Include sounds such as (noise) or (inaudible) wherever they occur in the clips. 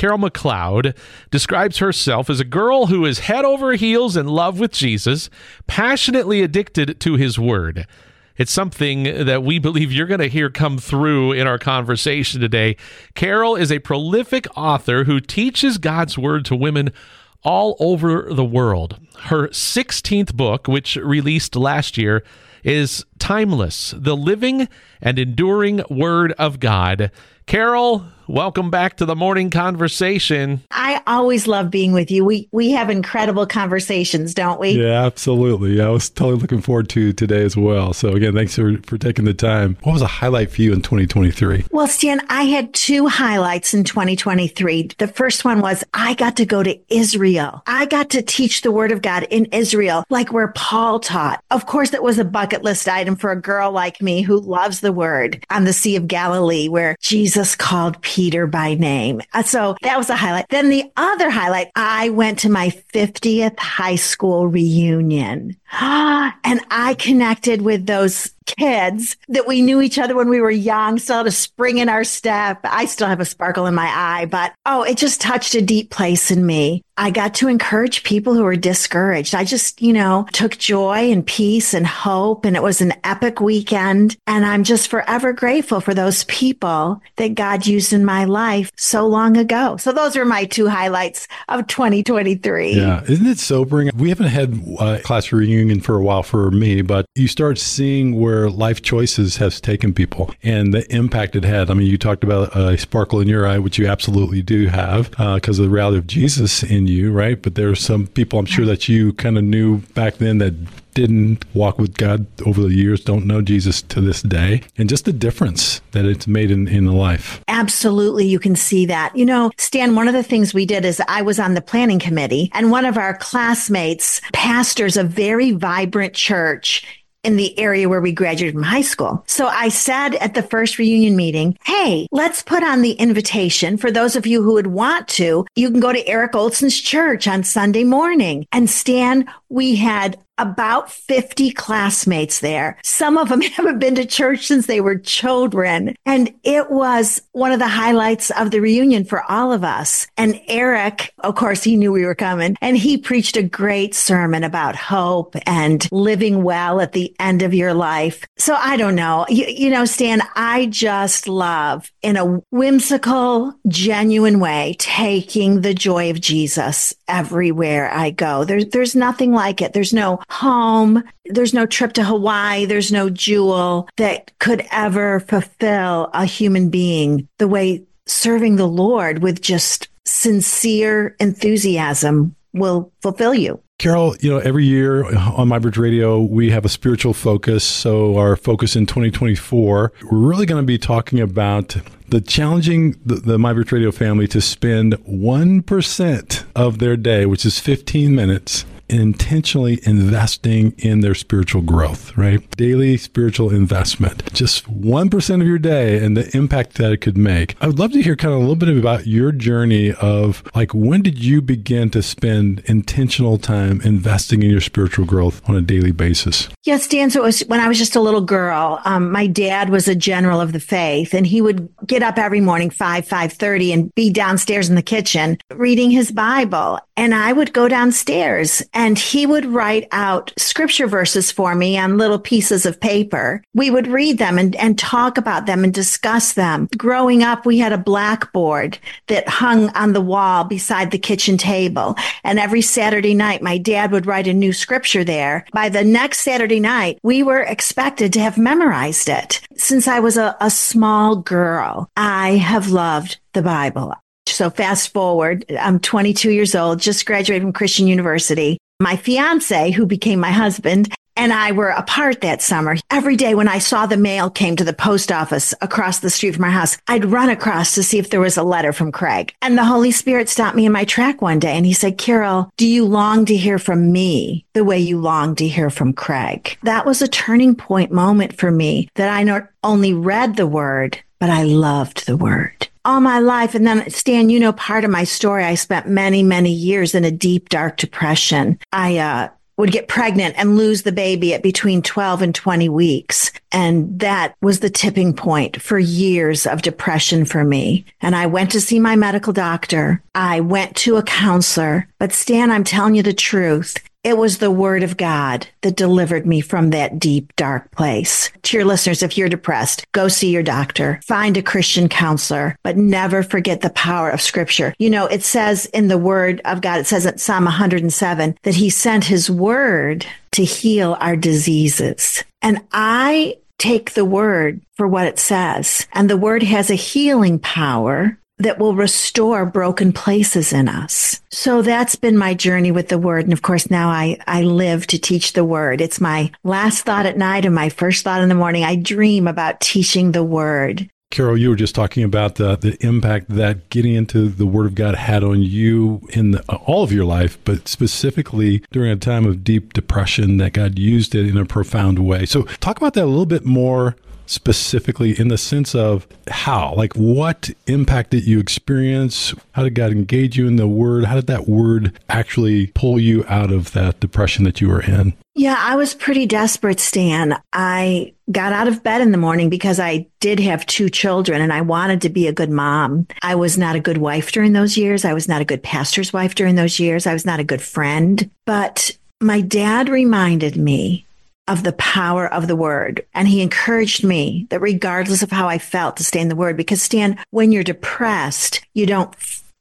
Carol McLeod, describes herself as a girl who is head over heels in love with Jesus, passionately addicted to his word. It's something that we believe you're going to hear come through in our conversation today. Carol is a prolific author who teaches God's word to women all over the world. Her 16th book, which released last year, is Timeless, the living and enduring Word of God. Carol, welcome back to the morning conversation. I always love being with you. We we have incredible conversations, don't we? Yeah, absolutely. I was totally looking forward to today as well. So again, thanks for, for taking the time. What was a highlight for you in 2023? Well, Stan, I had two highlights in 2023. The first one was I got to go to Israel. I got to teach the word of God in Israel, like where Paul taught. Of course, it was a bucket list item for a girl like me who loves the word on the Sea of Galilee, where Jesus called called Peter by name. Uh, so that was a highlight. Then the other highlight, I went to my 50th high school reunion (gasps) and I connected with those kids that we knew each other when we were young, still had a spring in our step. I still have a sparkle in my eye, but oh, it just touched a deep place in me. I got to encourage people who were discouraged. I just, you know, took joy and peace and hope. And it was an epic weekend. And I'm just forever grateful for those people that God used in my life so long ago. So those are my two highlights of 2023. Yeah. Isn't it sobering? We haven't had a class reunion for a while for me, but you start seeing where life choices has taken people and the impact it had. I mean, you talked about a sparkle in your eye, which you absolutely do have because uh, of the reality of Jesus in you, right? But there are some people I'm sure that you kind of knew back then that didn't walk with God over the years don't know Jesus to this day, and just the difference that it's made in, in the life. Absolutely. You can see that. You know, Stan, one of the things we did is I was on the planning committee, and one of our classmates pastors a very vibrant church in the area where we graduated from high school. So I said at the first reunion meeting, Hey, let's put on the invitation for those of you who would want to. You can go to Eric Olson's church on Sunday morning. And Stan, we had about 50 classmates there. Some of them (laughs) haven't been to church since they were children. And it was one of the highlights of the reunion for all of us. And Eric, of course, he knew we were coming and he preached a great sermon about hope and living well at the end of your life. So I don't know. You, you know, Stan, I just love in a whimsical, genuine way, taking the joy of Jesus everywhere I go. There's, there's nothing like it. There's no home. There's no trip to Hawaii. There's no jewel that could ever fulfill a human being the way serving the Lord with just sincere enthusiasm will fulfill you. Carol, you know, every year on MyBridge Radio, we have a spiritual focus. So, our focus in 2024, we're really going to be talking about the challenging the, the MyBridge Radio family to spend 1% of their day, which is 15 minutes, intentionally investing in their spiritual growth, right? Daily spiritual investment. Just 1% of your day and the impact that it could make. I would love to hear kind of a little bit about your journey of like when did you begin to spend intentional time investing in your spiritual growth on a daily basis? Yes, Stan. So it was when I was just a little girl. Um, my dad was a general of the faith and he would get up every morning, 5, 5.30 and be downstairs in the kitchen reading his Bible. And I would go downstairs he would write out scripture verses for me on little pieces of paper. We would read them and, and talk about them and discuss them. Growing up, we had a blackboard that hung on the wall beside the kitchen table. And every Saturday night, my dad would write a new scripture there. By the next Saturday night, we were expected to have memorized it. Since I was a, a small girl, I have loved the Bible. So fast forward, I'm 22 years old, just graduated from Christian University my fiance, who became my husband, and I were apart that summer. Every day when I saw the mail came to the post office across the street from our house, I'd run across to see if there was a letter from Craig. And the Holy Spirit stopped me in my track one day and he said, Carol, do you long to hear from me the way you long to hear from Craig? That was a turning point moment for me that I not only read the word, but I loved the word all my life. And then Stan, you know, part of my story, I spent many, many years in a deep, dark depression. I, uh, would get pregnant and lose the baby at between 12 and 20 weeks. And that was the tipping point for years of depression for me. And I went to see my medical doctor. I went to a counselor. But Stan, I'm telling you the truth. It was the word of God that delivered me from that deep, dark place. To your listeners, if you're depressed, go see your doctor, find a Christian counselor, but never forget the power of scripture. You know, it says in the word of God, it says in Psalm 107 that he sent his word to heal our diseases. And I take the word for what it says. And the word has a healing power that will restore broken places in us. So that's been my journey with the word. And of course, now I, I live to teach the word. It's my last thought at night and my first thought in the morning. I dream about teaching the word. Carol, you were just talking about the, the impact that getting into the Word of God had on you in the, all of your life, but specifically during a time of deep depression that God used it in a profound way. So, talk about that a little bit more specifically in the sense of how, like what impact did you experience? How did God engage you in the word? How did that word actually pull you out of that depression that you were in? Yeah, I was pretty desperate, Stan. I got out of bed in the morning because I did have two children and I wanted to be a good mom. I was not a good wife during those years. I was not a good pastor's wife during those years. I was not a good friend. But my dad reminded me of the power of the word. And he encouraged me that regardless of how I felt to stay in the word, because Stan, when you're depressed, you don't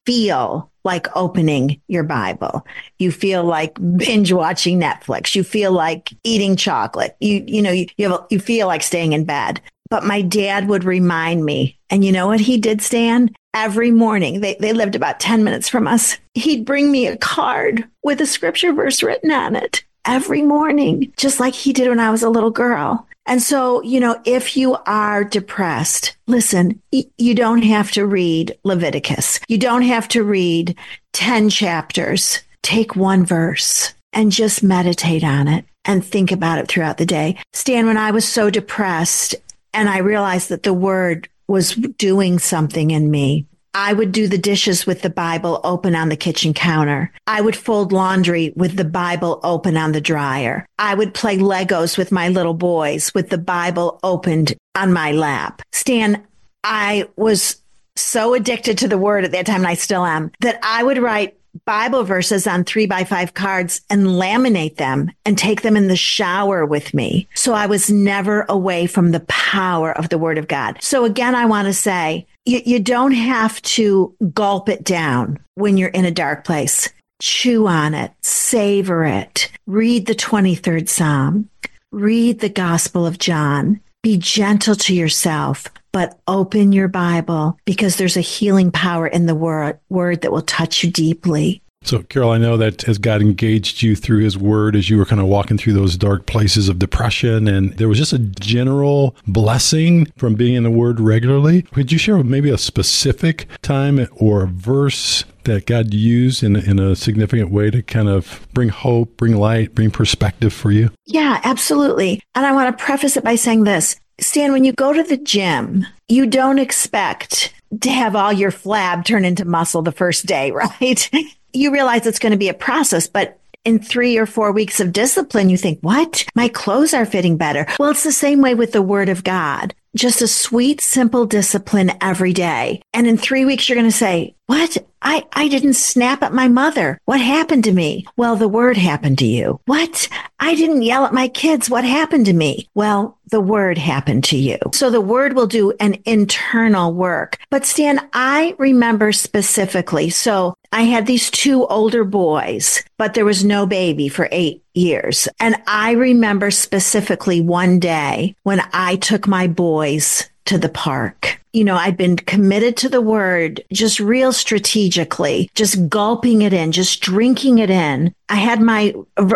feel like opening your Bible. You feel like binge watching Netflix. You feel like eating chocolate. You, you know, you, you, have, you feel like staying in bed. But my dad would remind me. And you know what he did, Stan? Every morning, they, they lived about 10 minutes from us. He'd bring me a card with a scripture verse written on it every morning, just like he did when I was a little girl. And so, you know, if you are depressed, listen, you don't have to read Leviticus. You don't have to read 10 chapters. Take one verse and just meditate on it and think about it throughout the day. Stan, when I was so depressed and I realized that the word was doing something in me, I would do the dishes with the Bible open on the kitchen counter. I would fold laundry with the Bible open on the dryer. I would play Legos with my little boys with the Bible opened on my lap. Stan, I was so addicted to the word at that time, and I still am, that I would write Bible verses on three by five cards and laminate them and take them in the shower with me. So I was never away from the power of the word of God. So again, I want to say you, you don't have to gulp it down when you're in a dark place. Chew on it, savor it, read the 23rd Psalm, read the Gospel of John, be gentle to yourself, but open your Bible because there's a healing power in the word, word that will touch you deeply. So, Carol, I know that as God engaged you through His Word, as you were kind of walking through those dark places of depression, and there was just a general blessing from being in the Word regularly. Could you share maybe a specific time or verse that God used in, in a significant way to kind of bring hope, bring light, bring perspective for you? Yeah, absolutely. And I want to preface it by saying this Stan, when you go to the gym, you don't expect to have all your flab turn into muscle the first day, (laughs) right? You realize it's going to be a process, but in three or four weeks of discipline, you think, what? My clothes are fitting better. Well, it's the same way with the word of God. Just a sweet, simple discipline every day. And in three weeks, you're going to say, what? I, I didn't snap at my mother. What happened to me? Well, the word happened to you. What? I didn't yell at my kids. What happened to me? Well, the word happened to you. So the word will do an internal work. But Stan, I remember specifically. So I had these two older boys, but there was no baby for eight years. And I remember specifically one day when I took my boys to the park. You know, I'd been committed to the word just real strategically, just gulping it in, just drinking it in. I had my,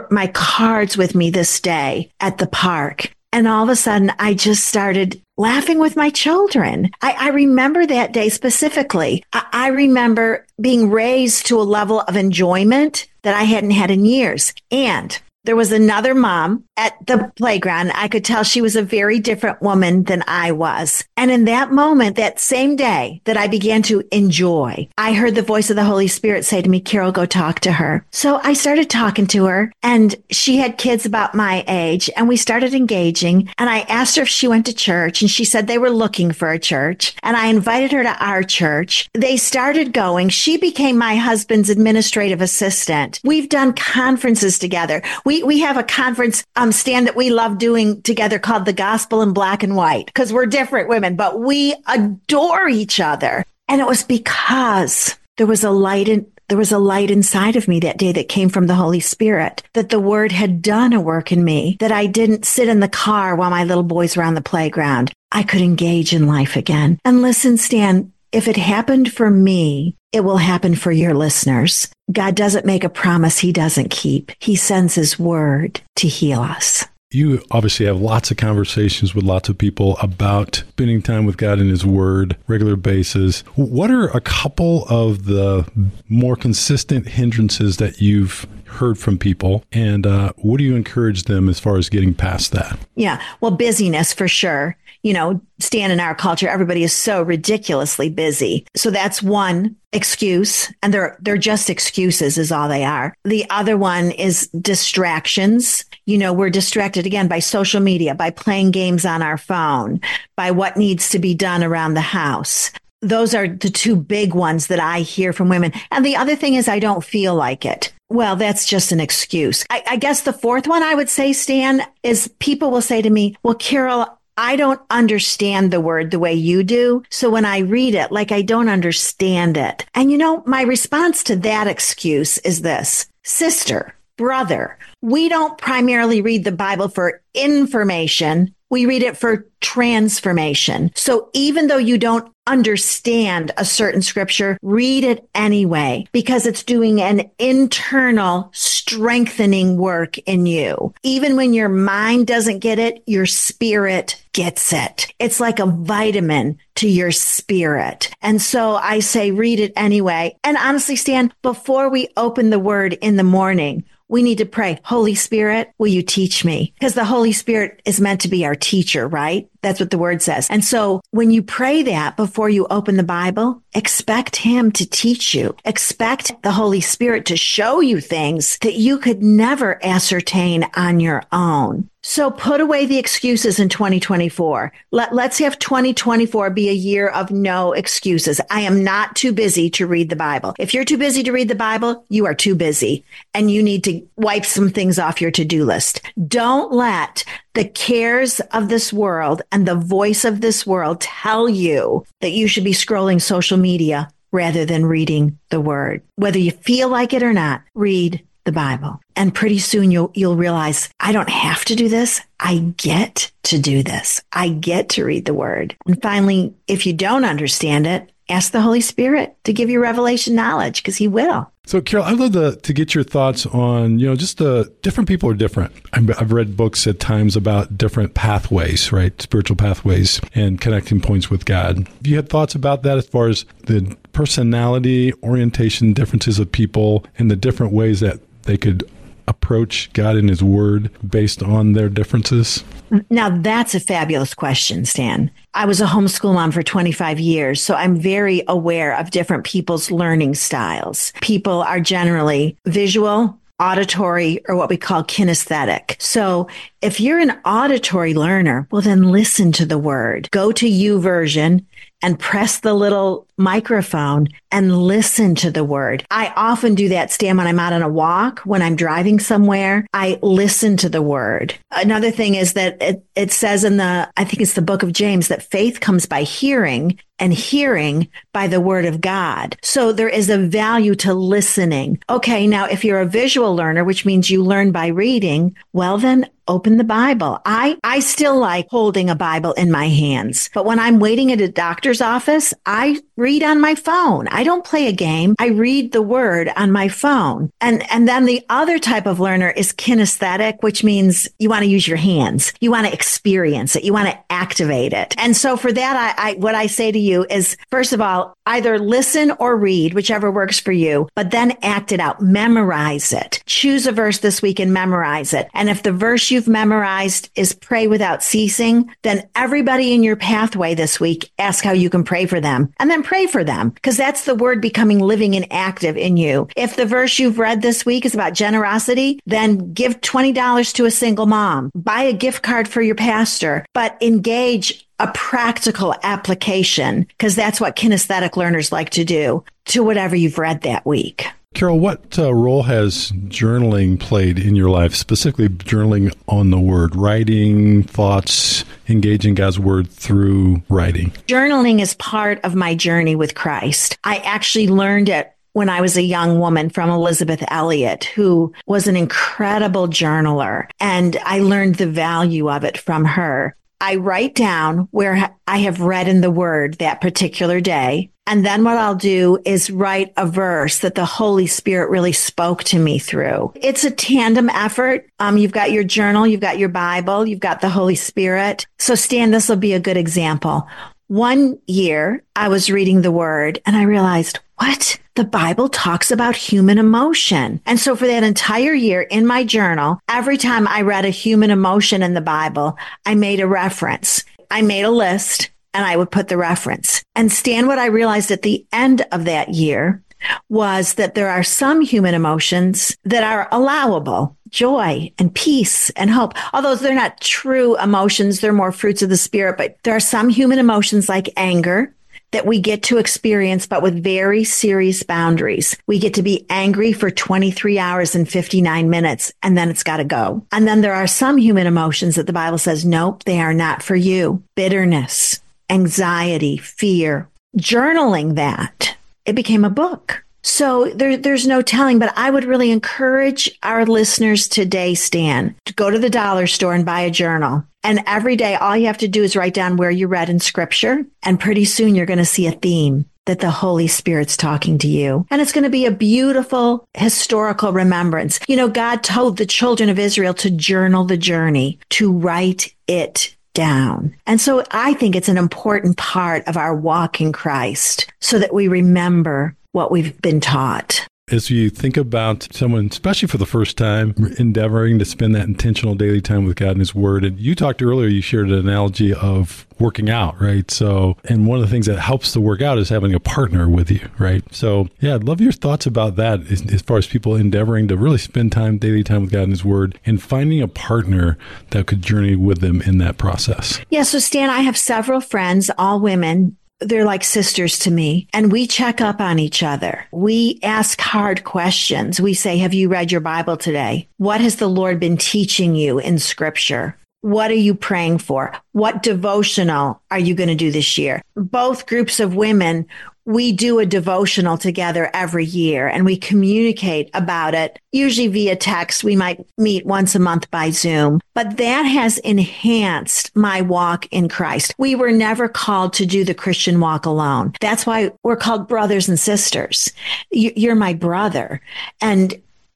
my cards with me this day at the park. And all of a sudden I just started laughing with my children. I, I remember that day specifically. I, I remember being raised to a level of enjoyment that I hadn't had in years. And there was another mom at the playground. I could tell she was a very different woman than I was. And in that moment, that same day that I began to enjoy, I heard the voice of the Holy Spirit say to me, Carol, go talk to her. So I started talking to her and she had kids about my age and we started engaging. And I asked her if she went to church and she said they were looking for a church. And I invited her to our church. They started going. She became my husband's administrative assistant. We've done conferences together. We, we have a conference um, Stan that we love doing together called the gospel in black and white because we're different women, but we adore each other. And it was because there was a light in, there was a light inside of me that day that came from the Holy Spirit, that the word had done a work in me, that I didn't sit in the car while my little boys were on the playground. I could engage in life again. And listen, Stan, if it happened for me, it will happen for your listeners. God doesn't make a promise he doesn't keep. He sends his word to heal us you obviously have lots of conversations with lots of people about spending time with God in His Word, regular basis. What are a couple of the more consistent hindrances that you've heard from people, and uh, what do you encourage them as far as getting past that? Yeah, well, busyness for sure. You know, Stan in our culture, everybody is so ridiculously busy. So that's one excuse, and they're they're just excuses, is all they are. The other one is distractions. You know, we're distracted again by social media, by playing games on our phone, by what needs to be done around the house those are the two big ones that I hear from women. And the other thing is, I don't feel like it. Well, that's just an excuse. I, I, guess the fourth one I would say, Stan, is people will say to me, well, Carol, I don't understand the word the way you do. So when I read it, like I don't understand it. And you know, my response to that excuse is this sister, brother, we don't primarily read the Bible for information. We read it for transformation. So even though you don't understand a certain scripture, read it anyway because it's doing an internal strengthening work in you. Even when your mind doesn't get it, your spirit gets it. It's like a vitamin to your spirit. And so I say read it anyway. And honestly, Stan, before we open the word in the morning, we need to pray, Holy Spirit, will you teach me? Because the Holy Spirit is meant to be our teacher, right? That's what the word says. And so when you pray that before you open the Bible, expect him to teach you. Expect the Holy Spirit to show you things that you could never ascertain on your own. So put away the excuses in 2024. Let, let's have 2024 be a year of no excuses. I am not too busy to read the Bible. If you're too busy to read the Bible, you are too busy and you need to wipe some things off your to-do list. Don't let the cares of this world and the voice of this world tell you that you should be scrolling social media rather than reading the word. Whether you feel like it or not, read the Bible. And pretty soon you'll, you'll realize I don't have to do this. I get to do this. I get to read the word. And finally, if you don't understand it, ask the Holy Spirit to give you revelation knowledge because he will. So, Carol, I'd love to, to get your thoughts on, you know, just the different people are different. I've read books at times about different pathways, right? Spiritual pathways and connecting points with God. Have you had thoughts about that as far as the personality, orientation differences of people and the different ways that they could approach God and His Word based on their differences? Now, that's a fabulous question, Stan. I was a homeschool mom for 25 years, so I'm very aware of different people's learning styles. People are generally visual, auditory, or what we call kinesthetic. So if you're an auditory learner, well, then listen to the word. Go to you version and press the little microphone and listen to the word. I often do that, Stan, when I'm out on a walk, when I'm driving somewhere, I listen to the word. Another thing is that it, it says in the, I think it's the book of James, that faith comes by hearing and hearing by the word of God. So there is a value to listening. Okay. Now, if you're a visual learner, which means you learn by reading, well, then open the Bible. I, I still like holding a Bible in my hands, but when I'm waiting at a doctor's office, I read on my phone. Don't play a game. I read the word on my phone. And, and then the other type of learner is kinesthetic, which means you want to use your hands. You want to experience it. You want to activate it. And so for that, I, I what I say to you is first of all, either listen or read, whichever works for you, but then act it out. Memorize it. Choose a verse this week and memorize it. And if the verse you've memorized is pray without ceasing, then everybody in your pathway this week, ask how you can pray for them and then pray for them because that's the word becoming living and active in you. If the verse you've read this week is about generosity, then give $20 to a single mom, buy a gift card for your pastor, but engage a practical application because that's what kinesthetic learners like to do to whatever you've read that week. Carol, what uh, role has journaling played in your life, specifically journaling on the word, writing thoughts, engaging God's word through writing? Journaling is part of my journey with Christ. I actually learned it when I was a young woman from Elisabeth Elliot, who was an incredible journaler. And I learned the value of it from her. I write down where I have read in the word that particular day. And then what I'll do is write a verse that the Holy Spirit really spoke to me through. It's a tandem effort. Um, you've got your journal, you've got your Bible, you've got the Holy Spirit. So Stan, this will be a good example. One year I was reading the word and I realized, what? The Bible talks about human emotion. And so for that entire year in my journal, every time I read a human emotion in the Bible, I made a reference. I made a list and I would put the reference. And Stan, what I realized at the end of that year was that there are some human emotions that are allowable. Joy and peace and hope. Although they're not true emotions, they're more fruits of the spirit, but there are some human emotions like anger, that we get to experience, but with very serious boundaries. We get to be angry for 23 hours and 59 minutes, and then it's got to go. And then there are some human emotions that the Bible says, nope, they are not for you. Bitterness, anxiety, fear. Journaling that, it became a book. So there, there's no telling, but I would really encourage our listeners today, Stan, to go to the dollar store and buy a journal. And every day, all you have to do is write down where you read in scripture. And pretty soon you're going to see a theme that the Holy Spirit's talking to you. And it's going to be a beautiful historical remembrance. You know, God told the children of Israel to journal the journey, to write it down. And so I think it's an important part of our walk in Christ so that we remember what we've been taught. As you think about someone, especially for the first time, endeavoring to spend that intentional daily time with God and His Word, and you talked earlier, you shared an analogy of working out, right? So, and one of the things that helps to work out is having a partner with you, right? So, yeah, I'd love your thoughts about that as, as far as people endeavoring to really spend time, daily time with God and His Word, and finding a partner that could journey with them in that process. Yeah. So, Stan, I have several friends, all women, they're like sisters to me and we check up on each other. We ask hard questions. We say, have you read your Bible today? What has the Lord been teaching you in scripture? What are you praying for? What devotional are you going to do this year? Both groups of women we do a devotional together every year and we communicate about it, usually via text. We might meet once a month by Zoom, but that has enhanced my walk in Christ. We were never called to do the Christian walk alone. That's why we're called brothers and sisters. You're my brother. And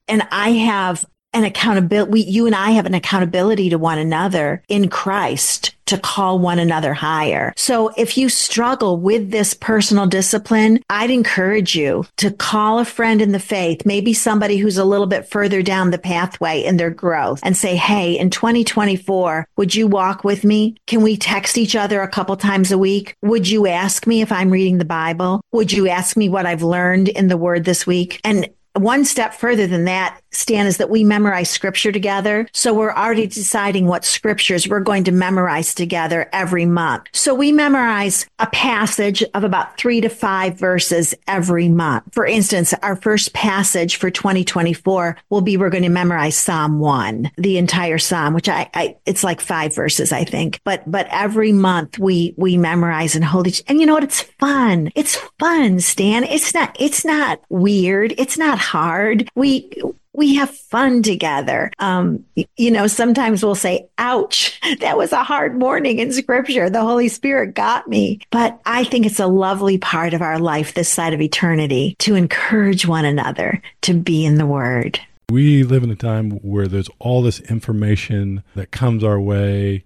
and I have an accountability. You and I have an accountability to one another in Christ to call one another higher. So if you struggle with this personal discipline, I'd encourage you to call a friend in the faith, maybe somebody who's a little bit further down the pathway in their growth and say, Hey, in 2024, would you walk with me? Can we text each other a couple times a week? Would you ask me if I'm reading the Bible? Would you ask me what I've learned in the word this week? And one step further than that, Stan, is that we memorize scripture together. So we're already deciding what scriptures we're going to memorize together every month. So we memorize a passage of about three to five verses every month. For instance, our first passage for 2024 will be we're going to memorize Psalm 1, the entire Psalm, which I, I it's like five verses, I think. But but every month we we memorize and hold each and you know what? It's fun. It's fun, Stan. It's not it's not weird. It's not hard. We we have fun together. Um, you know, sometimes we'll say, ouch, (laughs) that was a hard morning in scripture. The Holy Spirit got me. But I think it's a lovely part of our life this side of eternity to encourage one another to be in the word. We live in a time where there's all this information that comes our way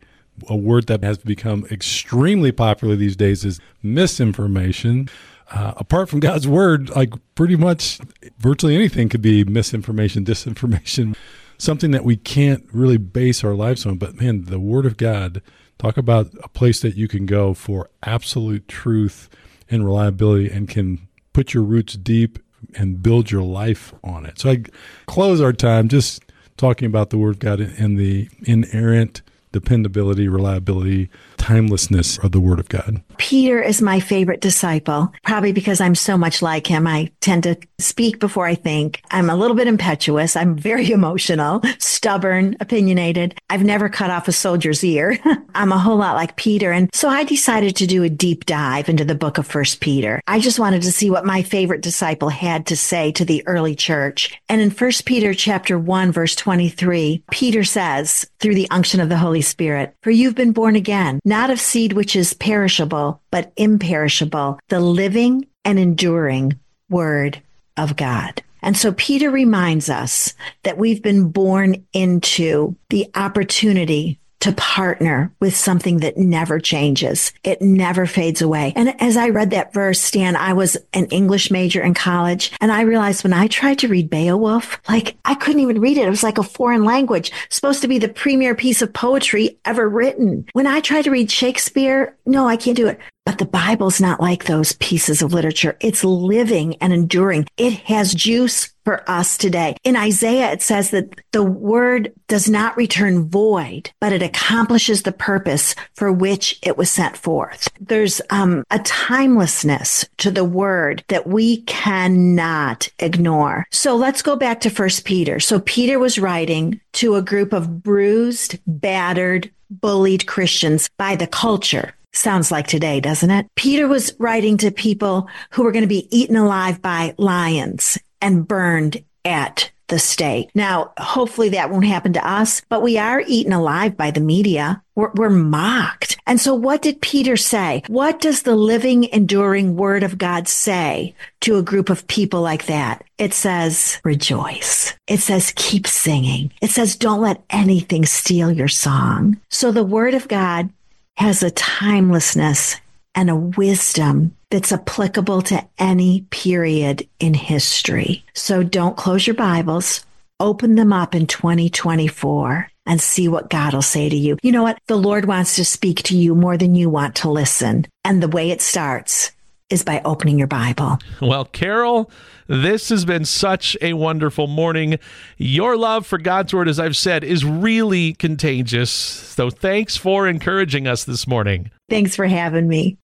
A word that has become extremely popular these days is misinformation. Uh, apart from God's word, like pretty much virtually anything could be misinformation, disinformation, (laughs) something that we can't really base our lives on. But man, the word of God, talk about a place that you can go for absolute truth and reliability and can put your roots deep and build your life on it. So I close our time just talking about the word of God and the inerrant dependability, reliability, timelessness of the Word of God. Peter is my favorite disciple, probably because I'm so much like him. I tend to speak before I think. I'm a little bit impetuous. I'm very (laughs) emotional, stubborn, opinionated. I've never cut off a soldier's ear. (laughs) I'm a whole lot like Peter. And so I decided to do a deep dive into the book of First Peter. I just wanted to see what my favorite disciple had to say to the early church. And in First Peter chapter 1 verse 23, Peter says, through the unction of the Holy Spirit, for you've been born again, not of seed which is perishable, but imperishable, the living and enduring word of God. And so Peter reminds us that we've been born into the opportunity to partner with something that never changes. It never fades away. And as I read that verse, Stan, I was an English major in college and I realized when I tried to read Beowulf, like I couldn't even read it. It was like a foreign language, supposed to be the premier piece of poetry ever written. When I tried to read Shakespeare, no, I can't do it. But the Bible's not like those pieces of literature. It's living and enduring. It has juice for us today. In Isaiah, it says that the word does not return void, but it accomplishes the purpose for which it was sent forth. There's um, a timelessness to the word that we cannot ignore. So let's go back to First Peter. So Peter was writing to a group of bruised, battered, bullied Christians by the culture Sounds like today, doesn't it? Peter was writing to people who were going to be eaten alive by lions and burned at the stake. Now, hopefully that won't happen to us, but we are eaten alive by the media. We're, we're, mocked. And so what did Peter say? What does the living, enduring word of God say to a group of people like that? It says, rejoice. It says, keep singing. It says, don't let anything steal your song. So the word of God has a timelessness and a wisdom that's applicable to any period in history. So don't close your Bibles, open them up in 2024 and see what God will say to you. You know what? The Lord wants to speak to you more than you want to listen. And the way it starts is by opening your Bible. Well, Carol, this has been such a wonderful morning. Your love for God's Word, as I've said, is really contagious. So thanks for encouraging us this morning. Thanks for having me.